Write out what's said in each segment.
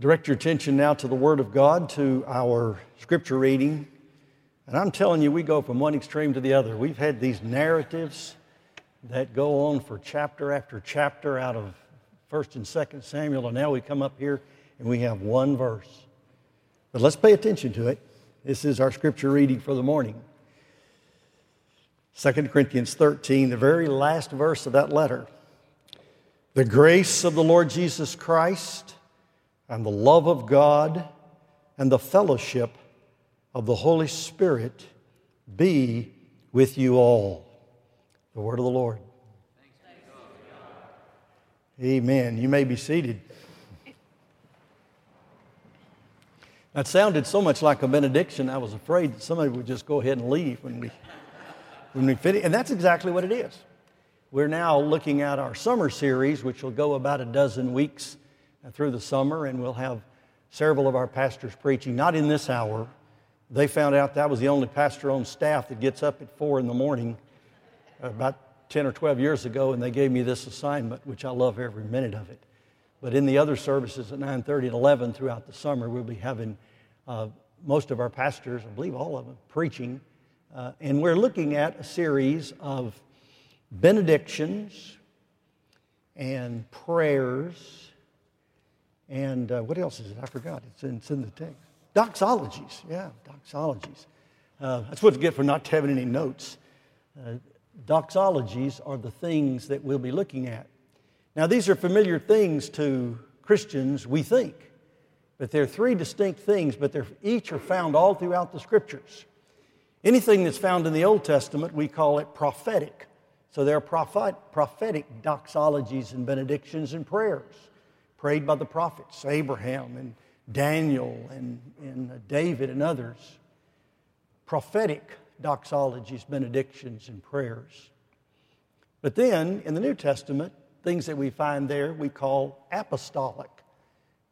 direct your attention now to the Word of God, to our scripture reading. And I'm telling you, we go from one extreme to the other. We've had these narratives that go on for chapter after chapter out of 1st and 2nd Samuel, and now we come up here and we have one verse. But let's pay attention to it. This is our scripture reading for the morning. 2 Corinthians 13, the very last verse of that letter. The grace of the Lord Jesus Christ and the love of God and the fellowship of the Holy Spirit be with you all. The word of the Lord. Amen. You may be seated. That sounded so much like a benediction, I was afraid that somebody would just go ahead and leave when we, when we finish. And that's exactly what it is. We're now looking at our summer series, which will go about a dozen weeks through the summer, and we'll have several of our pastors preaching, not in this hour. They found out that was the only pastor on staff that gets up at four in the morning about 10 or 12 years ago, and they gave me this assignment, which I love every minute of it. But in the other services at 9:30 and 11 throughout the summer, we'll be having uh, most of our pastors, I believe all of them, preaching, uh, and we're looking at a series of benedictions and prayers and uh, what else is it? I forgot. It's in, it's in the text. Doxologies, yeah, doxologies. Uh, that's what you get for not having any notes. Uh, doxologies are the things that we'll be looking at. Now, these are familiar things to Christians, we think, but they're three distinct things, but they're, each are found all throughout the scriptures. Anything that's found in the Old Testament, we call it prophetic. So there are prophet, prophetic doxologies and benedictions and prayers prayed by the prophets, Abraham and Daniel and, and David and others. Prophetic doxologies, benedictions, and prayers. But then in the New Testament, things that we find there we call apostolic.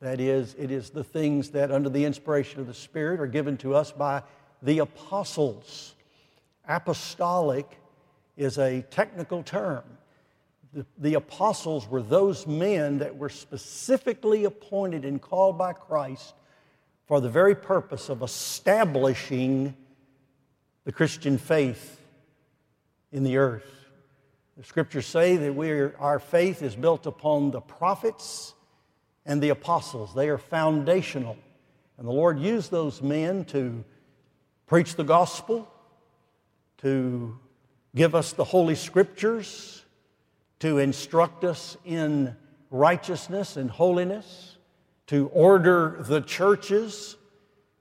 That is, it is the things that, under the inspiration of the Spirit, are given to us by the apostles. Apostolic is a technical term. The, the, apostles were those men that were specifically appointed and called by Christ for the very purpose of establishing the Christian faith in the earth. The scriptures say that we are, our faith is built upon the prophets and the apostles, they are foundational. And the Lord used those men to preach the gospel, to give us the Holy Scriptures, to instruct us in righteousness and holiness, to order the churches,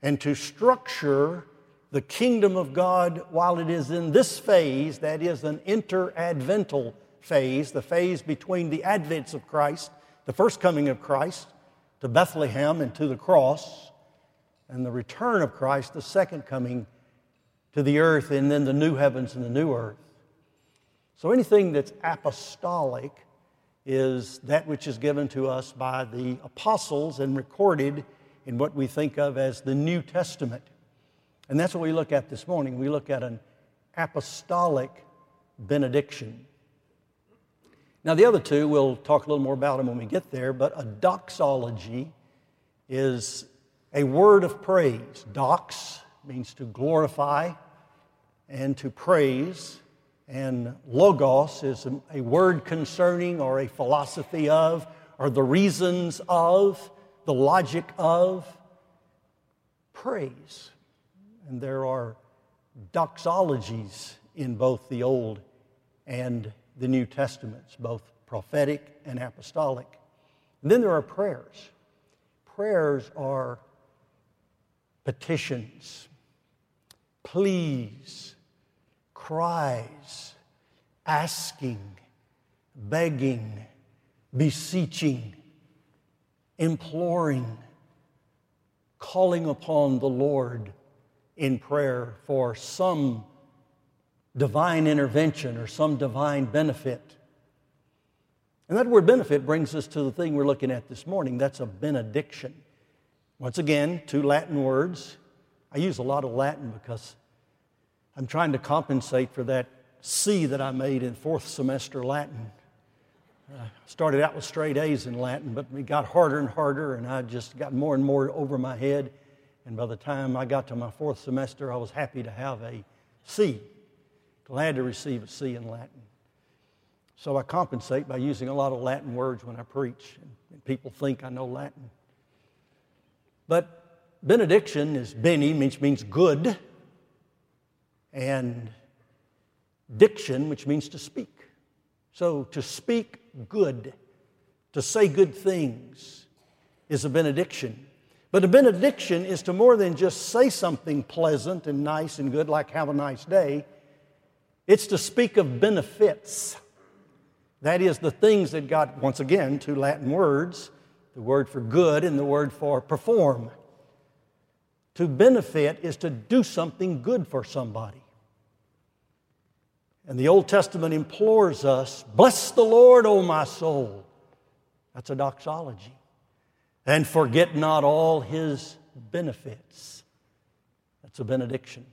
and to structure the kingdom of God while it is in this phase, that is an interadvental phase, the phase between the advents of Christ, the first coming of Christ to Bethlehem and to the cross, and the return of Christ, the second coming to the earth, and then the new heavens and the new earth. So anything that's apostolic is that which is given to us by the apostles and recorded in what we think of as the New Testament. And that's what we look at this morning. We look at an apostolic benediction. Now, the other two, we'll talk a little more about them when we get there, but a doxology is a word of praise. Dox means to glorify and to praise. And logos is a, word concerning or a philosophy of or the reasons of, the logic of praise. And there are doxologies in both the Old and the New Testaments, both prophetic and apostolic. And then there are prayers. Prayers are petitions, pleas, cries, asking, begging, beseeching, imploring, calling upon the Lord in prayer for some divine intervention or some divine benefit. And that word benefit brings us to the thing we're looking at this morning. That's a benediction. Once again, two Latin words. I use a lot of Latin because I'm trying to compensate for that C that I made in fourth semester Latin. I started out with straight A's in Latin, but it got harder and harder, and I just got more and more over my head. And by the time I got to my fourth semester, I was happy to have a C. Glad to receive a C in Latin. So I compensate by using a lot of Latin words when I preach, and people think I know Latin. But benediction is bene, which means good, and diction, which means to speak. So to speak good, to say good things, is a benediction. But a benediction is to more than just say something pleasant and nice and good, like have a nice day. It's to speak of benefits. That is the things that God, once again, two Latin words, the word for good and the word for perform. To benefit is to do something good for somebody. And the Old Testament implores us, bless the Lord, O my soul. That's a doxology. And forget not all his benefits. That's a benediction.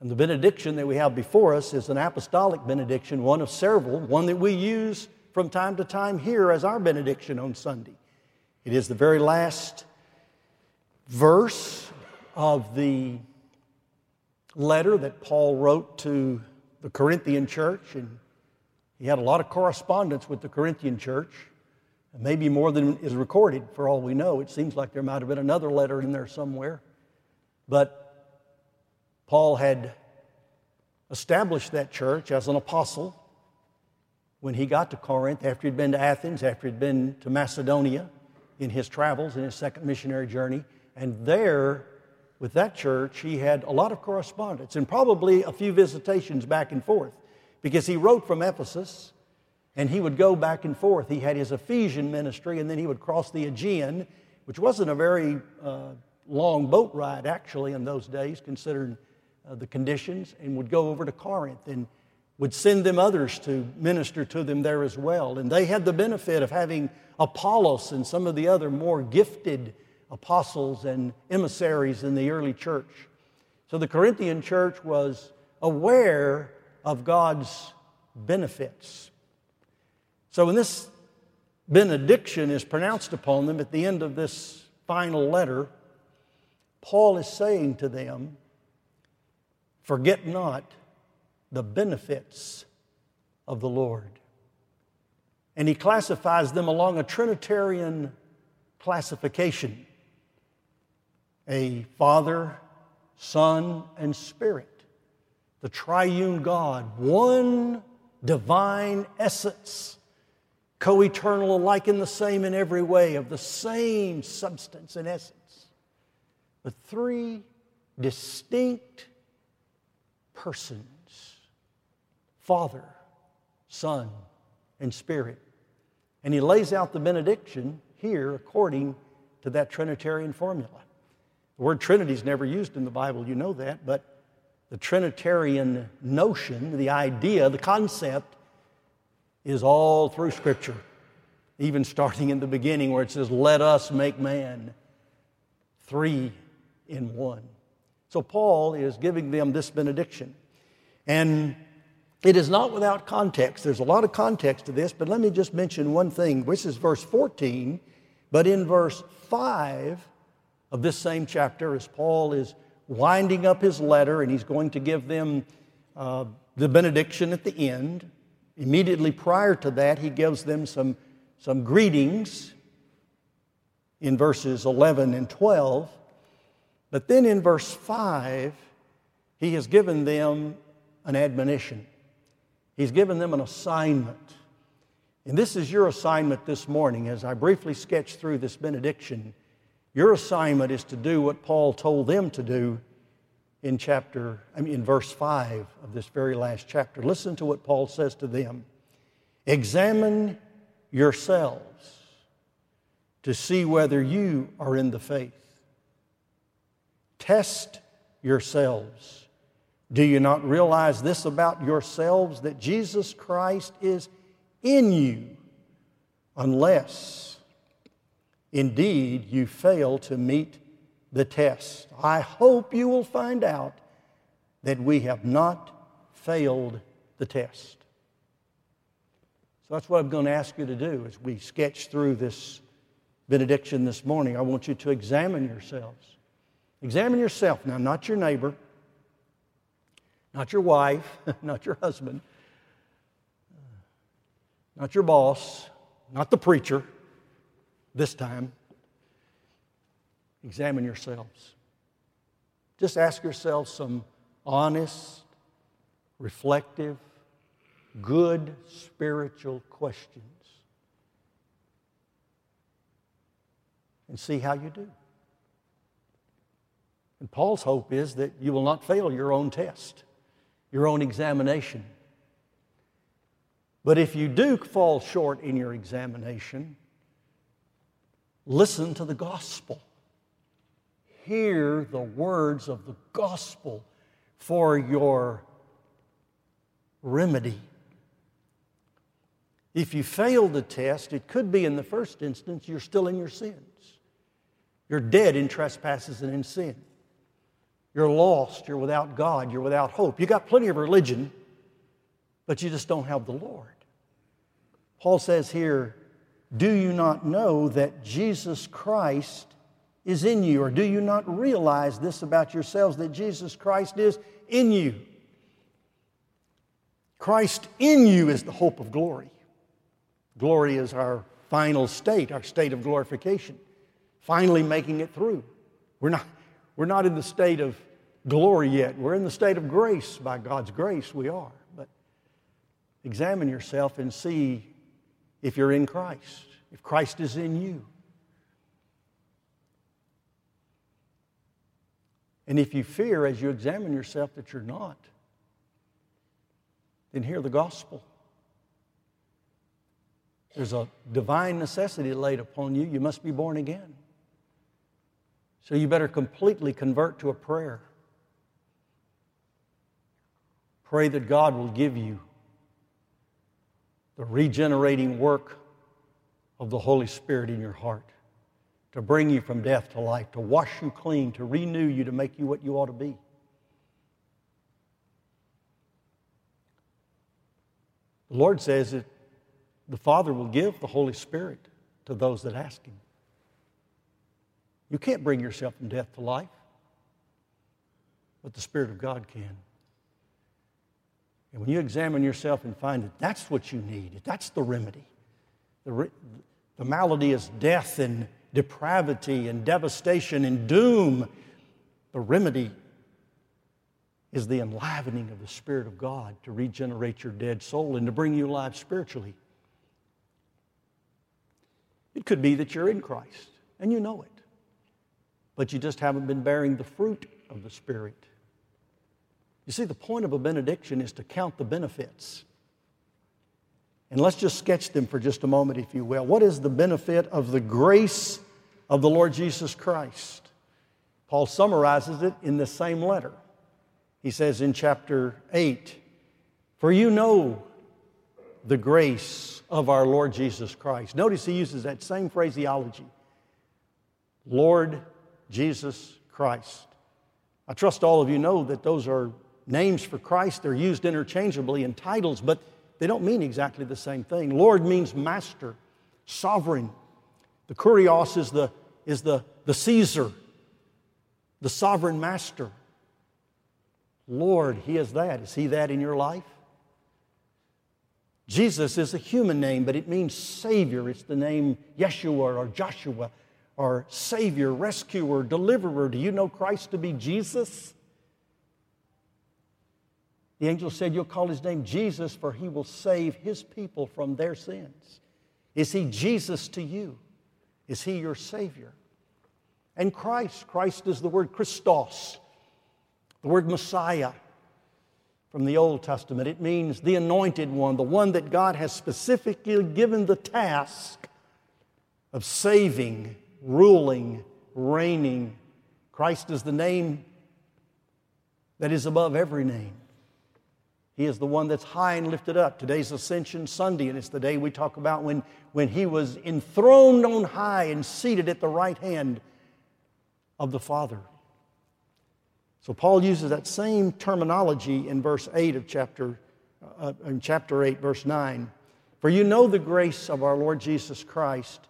And the benediction that we have before us is an apostolic benediction, one of several, one that we use from time to time here as our benediction on Sunday. It is the very last verse of the letter that Paul wrote to the Corinthian church, and he had a lot of correspondence with the Corinthian church, maybe more than is recorded for all we know. It seems like there might have been another letter in there somewhere. But Paul had established that church as an apostle when he got to Corinth after he'd been to Athens, after he'd been to Macedonia in his travels, in his second missionary journey. And there, with that church, he had a lot of correspondence and probably a few visitations back and forth because he wrote from Ephesus and he would go back and forth. He had his Ephesian ministry and then he would cross the Aegean, which wasn't a very uh, long boat ride actually in those days, considering uh, the conditions, and would go over to Corinth and would send them others to minister to them there as well. And they had the benefit of having Apollos and some of the other more gifted apostles and emissaries in the early church. So the Corinthian church was aware of God's benefits. So when this benediction is pronounced upon them at the end of this final letter, Paul is saying to them, Forget not the benefits of the Lord. And he classifies them along a Trinitarian classification a Father, Son, and Spirit. The triune God, one divine essence, co eternal, alike in the same in every way, of the same substance and essence, but three distinct persons Father, Son, and Spirit. And he lays out the benediction here according to that Trinitarian formula. The word Trinity is never used in the Bible, you know that, but the Trinitarian notion, the idea, the concept, is all through Scripture, even starting in the beginning where it says, Let us make man three in one. So Paul is giving them this benediction. And it is not without context. There's a lot of context to this, but let me just mention one thing, which is verse 14. But in verse 5, of this same chapter as Paul is winding up his letter and he's going to give them uh, the benediction at the end. Immediately prior to that, he gives them some, some greetings in verses 11 and 12. But then in verse 5, he has given them an admonition. He's given them an assignment. And this is your assignment this morning as I briefly sketch through this benediction. Your assignment is to do what Paul told them to do in chapter, I mean, in verse 5 of this very last chapter. Listen to what Paul says to them Examine yourselves to see whether you are in the faith. Test yourselves. Do you not realize this about yourselves that Jesus Christ is in you unless Indeed, you fail to meet the test. I hope you will find out that we have not failed the test. So that's what I'm going to ask you to do as we sketch through this benediction this morning. I want you to examine yourselves. Examine yourself now, not your neighbor, not your wife, not your husband, not your boss, not the preacher this time. Examine yourselves. Just ask yourselves some honest, reflective, good spiritual questions and see how you do. And Paul's hope is that you will not fail your own test, your own examination. But if you do fall short in your examination, listen to the gospel. Hear the words of the gospel for your remedy. If you fail the test, it could be in the first instance you're still in your sins. You're dead in trespasses and in sin. You're lost. You're without God. You're without hope. You got plenty of religion, but you just don't have the Lord. Paul says here, Do you not know that Jesus Christ is in you? Or do you not realize this about yourselves that Jesus Christ is in you? Christ in you is the hope of glory. Glory is our final state, our state of glorification, finally making it through. We're not, we're not in the state of glory yet. We're in the state of grace. By God's grace, we are. But examine yourself and see if you're in Christ, if Christ is in you. And if you fear as you examine yourself that you're not, then hear the gospel. There's a divine necessity laid upon you. You must be born again. So you better completely convert to a prayer. Pray that God will give you the regenerating work of the Holy Spirit in your heart to bring you from death to life, to wash you clean, to renew you, to make you what you ought to be. The Lord says that the Father will give the Holy Spirit to those that ask Him. You can't bring yourself from death to life, but the Spirit of God can. And when you examine yourself and find that that's what you need, that's the remedy. The, re- the malady is death and depravity and devastation and doom. The remedy is the enlivening of the Spirit of God to regenerate your dead soul and to bring you alive spiritually. It could be that you're in Christ and you know it, but you just haven't been bearing the fruit of the Spirit. You see, the point of a benediction is to count the benefits. And let's just sketch them for just a moment, if you will. What is the benefit of the grace of the Lord Jesus Christ? Paul summarizes it in the same letter. He says in chapter 8, For you know the grace of our Lord Jesus Christ. Notice he uses that same phraseology Lord Jesus Christ. I trust all of you know that those are names for Christ. They're used interchangeably in titles, but they don't mean exactly the same thing. Lord means master, sovereign. The kurios is the, is the, the Caesar, the sovereign master. Lord, He is that. Is He that in your life? Jesus is a human name, but it means Savior. It's the name Yeshua or Joshua or Savior, Rescuer, Deliverer. Do you know Christ to be Jesus? The angel said, You'll call his name Jesus, for he will save his people from their sins. Is he Jesus to you? Is he your Savior? And Christ, Christ is the word Christos, the word Messiah from the Old Testament. It means the anointed one, the one that God has specifically given the task of saving, ruling, reigning. Christ is the name that is above every name. He is the one that's high and lifted up. Today's Ascension Sunday, and it's the day we talk about when, when he was enthroned on high and seated at the right hand of the Father. So Paul uses that same terminology in verse 8 of chapter, uh, in chapter 8, verse 9. For you know the grace of our Lord Jesus Christ,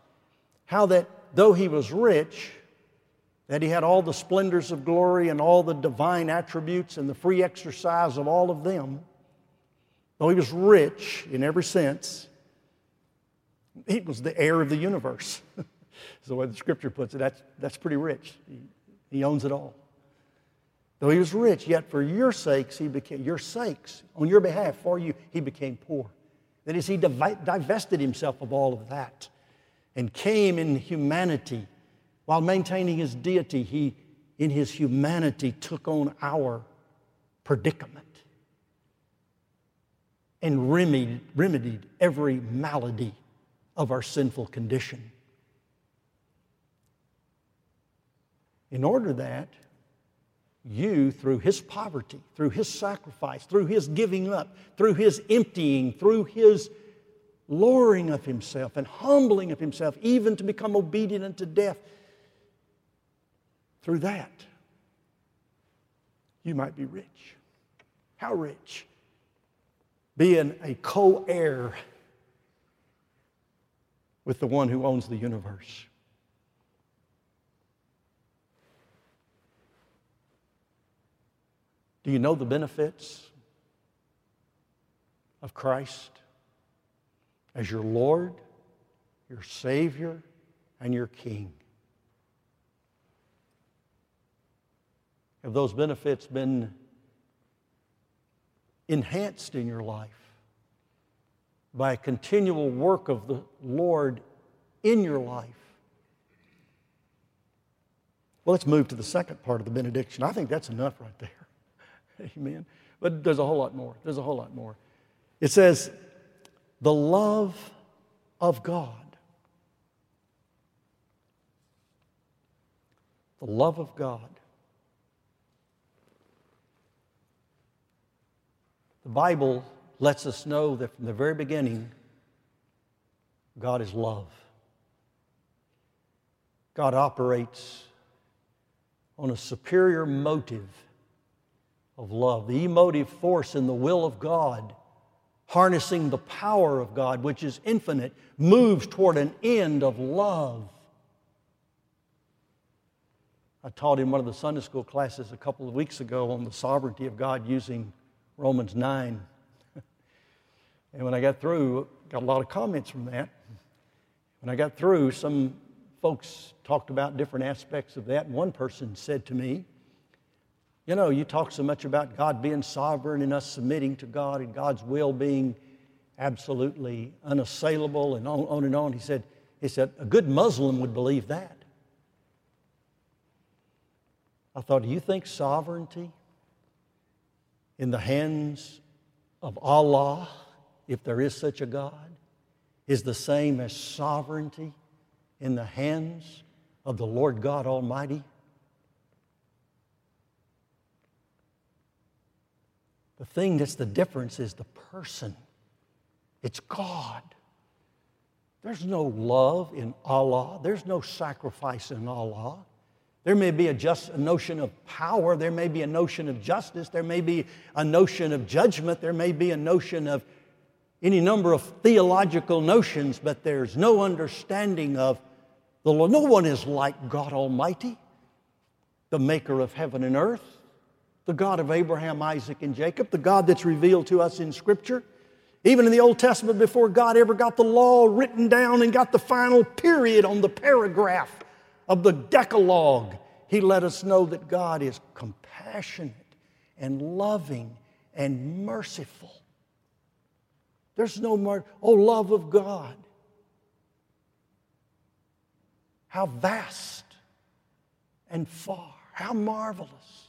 how that though he was rich, that he had all the splendors of glory and all the divine attributes and the free exercise of all of them, though he was rich in every sense, he was the heir of the universe. Is the way the scripture puts it. That's, that's pretty rich. He, he owns it all. Though he was rich, yet for your sakes he became, your sakes, on your behalf, for you, he became poor. That is, he divested himself of all of that and came in humanity while maintaining his deity. He, in his humanity, took on our predicament and remedied, remedied every malady of our sinful condition. In order that you, through his poverty, through his sacrifice, through his giving up, through his emptying, through his lowering of himself and humbling of himself, even to become obedient unto death, through that, you might be rich. How rich? Being a co heir with the one who owns the universe. Do you know the benefits of Christ as your Lord, your Savior, and your King? Have those benefits been enhanced in your life by a continual work of the Lord in your life? Well, let's move to the second part of the benediction. I think that's enough right there. Amen. But there's a whole lot more. There's a whole lot more. It says, the love of God. The love of God. The Bible lets us know that from the very beginning, God is love. God operates on a superior motive of love, the emotive force in the will of God, harnessing the power of God, which is infinite, moves toward an end of love. I taught in one of the Sunday school classes a couple of weeks ago on the sovereignty of God using Romans 9. and when I got through, got a lot of comments from that. When I got through, some folks talked about different aspects of that. One person said to me, you know, you talk so much about God being sovereign and us submitting to God and God's will being absolutely unassailable and on, on and on. He said, he said, a good Muslim would believe that. I thought, do you think sovereignty in the hands of Allah, if there is such a God, is the same as sovereignty in the hands of the Lord God Almighty? The thing that's the difference is the person. It's God. There's no love in Allah. There's no sacrifice in Allah. There may be a, just, a notion of power. There may be a notion of justice. There may be a notion of judgment. There may be a notion of any number of theological notions, but there's no understanding of the Lord. No one is like God Almighty, the maker of heaven and earth the God of Abraham, Isaac, and Jacob, the God that's revealed to us in Scripture. Even in the Old Testament, before God ever got the law written down and got the final period on the paragraph of the Decalogue, He let us know that God is compassionate and loving and merciful. There's no more, oh, love of God. How vast and far, how marvelous.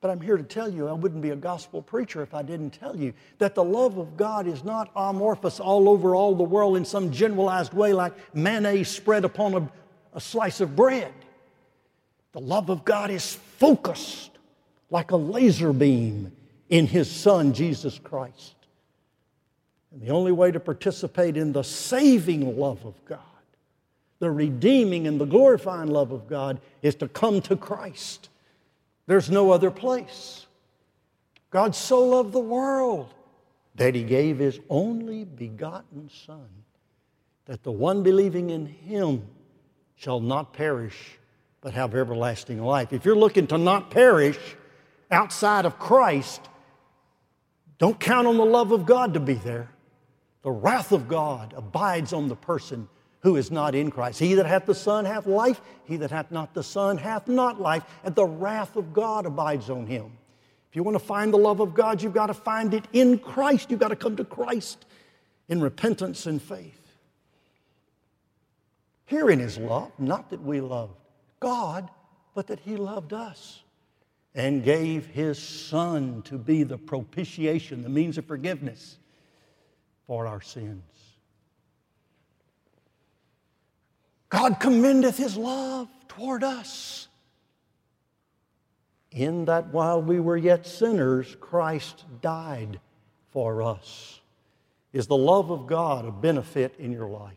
But I'm here to tell you, I wouldn't be a gospel preacher if I didn't tell you that the love of God is not amorphous all over all the world in some generalized way like mayonnaise spread upon a, a slice of bread. The love of God is focused like a laser beam in His Son, Jesus Christ. And the only way to participate in the saving love of God, the redeeming and the glorifying love of God, is to come to Christ there's no other place. God so loved the world that he gave his only begotten Son, that the one believing in him shall not perish, but have everlasting life. If you're looking to not perish outside of Christ, don't count on the love of God to be there. The wrath of God abides on the person who is not in Christ. He that hath the Son hath life, he that hath not the Son hath not life, and the wrath of God abides on him. If you want to find the love of God, you've got to find it in Christ. You've got to come to Christ in repentance and faith. Herein is love, not that we loved God, but that He loved us and gave His Son to be the propitiation, the means of forgiveness for our sins. God commendeth His love toward us in that while we were yet sinners, Christ died for us. Is the love of God a benefit in your life?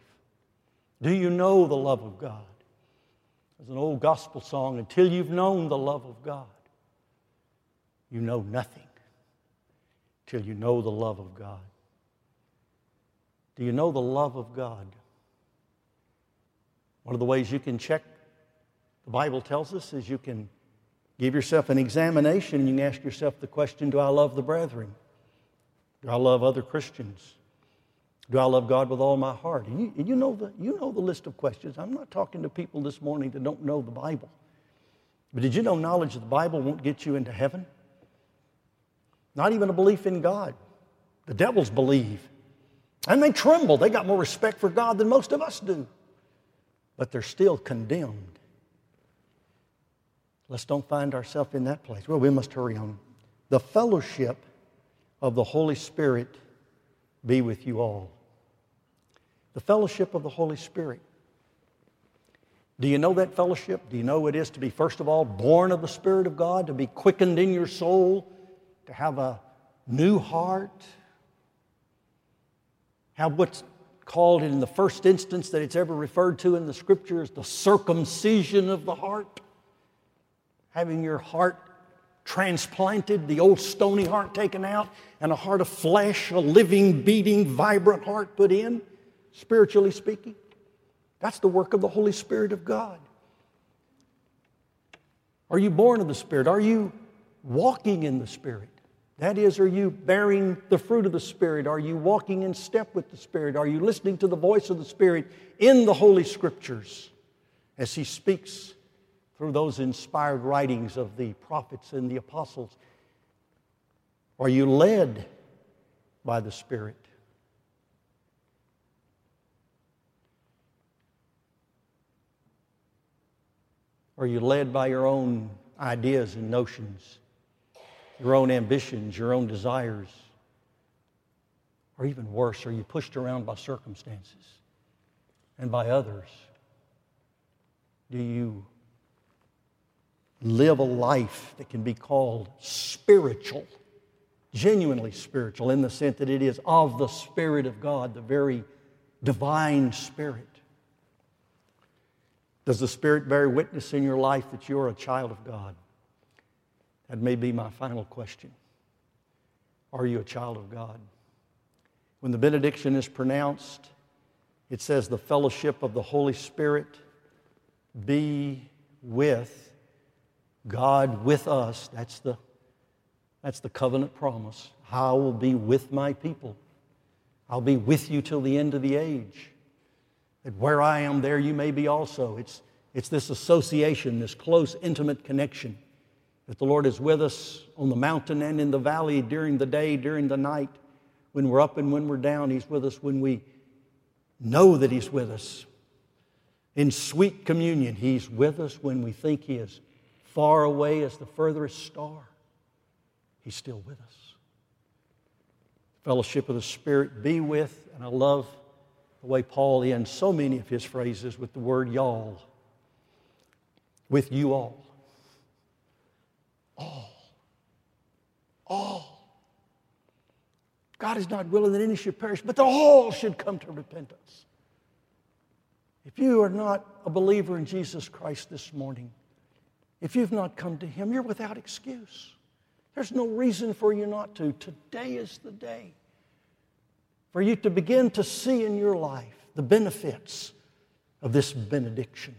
Do you know the love of God? There's an old gospel song until you've known the love of God, you know nothing till you know the love of God. Do you know the love of God? One of the ways you can check, the Bible tells us, is you can Give yourself an examination and you can ask yourself the question Do I love the brethren? Do I love other Christians? Do I love God with all my heart? And you, and you, know the, you know the list of questions. I'm not talking to people this morning that don't know the Bible. But did you know knowledge of the Bible won't get you into heaven? Not even a belief in God. The devils believe. And they tremble. They got more respect for God than most of us do. But they're still condemned. Let's don't find ourselves in that place. Well, we must hurry on. The fellowship of the Holy Spirit be with you all. The fellowship of the Holy Spirit. Do you know that fellowship? Do you know what it is to be, first of all, born of the Spirit of God, to be quickened in your soul, to have a new heart, have what's called in the first instance that it's ever referred to in the scriptures the circumcision of the heart? having your heart transplanted, the old stony heart taken out, and a heart of flesh, a living, beating, vibrant heart put in, spiritually speaking. That's the work of the Holy Spirit of God. Are you born of the Spirit? Are you walking in the Spirit? That is, are you bearing the fruit of the Spirit? Are you walking in step with the Spirit? Are you listening to the voice of the Spirit in the Holy Scriptures as He speaks through those inspired writings of the prophets and the apostles? Are you led by the Spirit? Are you led by your own ideas and notions, your own ambitions, your own desires? Or even worse, are you pushed around by circumstances and by others? Do you live a life that can be called spiritual, genuinely spiritual, in the sense that it is of the Spirit of God, the very divine Spirit. Does the Spirit bear witness in your life that you're a child of God? That may be my final question. Are you a child of God? When the benediction is pronounced, it says, The fellowship of the Holy Spirit be with God with us. That's the, that's the covenant promise. I will be with my people. I'll be with you till the end of the age. That where I am, there you may be also. It's, it's this association, this close, intimate connection. That the Lord is with us on the mountain and in the valley during the day, during the night. When we're up and when we're down, He's with us. When we know that He's with us. In sweet communion, He's with us when we think He is far away as the furthest star, He's still with us. Fellowship of the Spirit be with, and I love the way Paul ends so many of his phrases with the word y'all. With you all. All. All. God is not willing that any should perish, but that all should come to repentance. If you are not a believer in Jesus Christ this morning, if you've not come to Him, you're without excuse. There's no reason for you not to. Today is the day. for you to begin to see in your life the benefits of this benediction.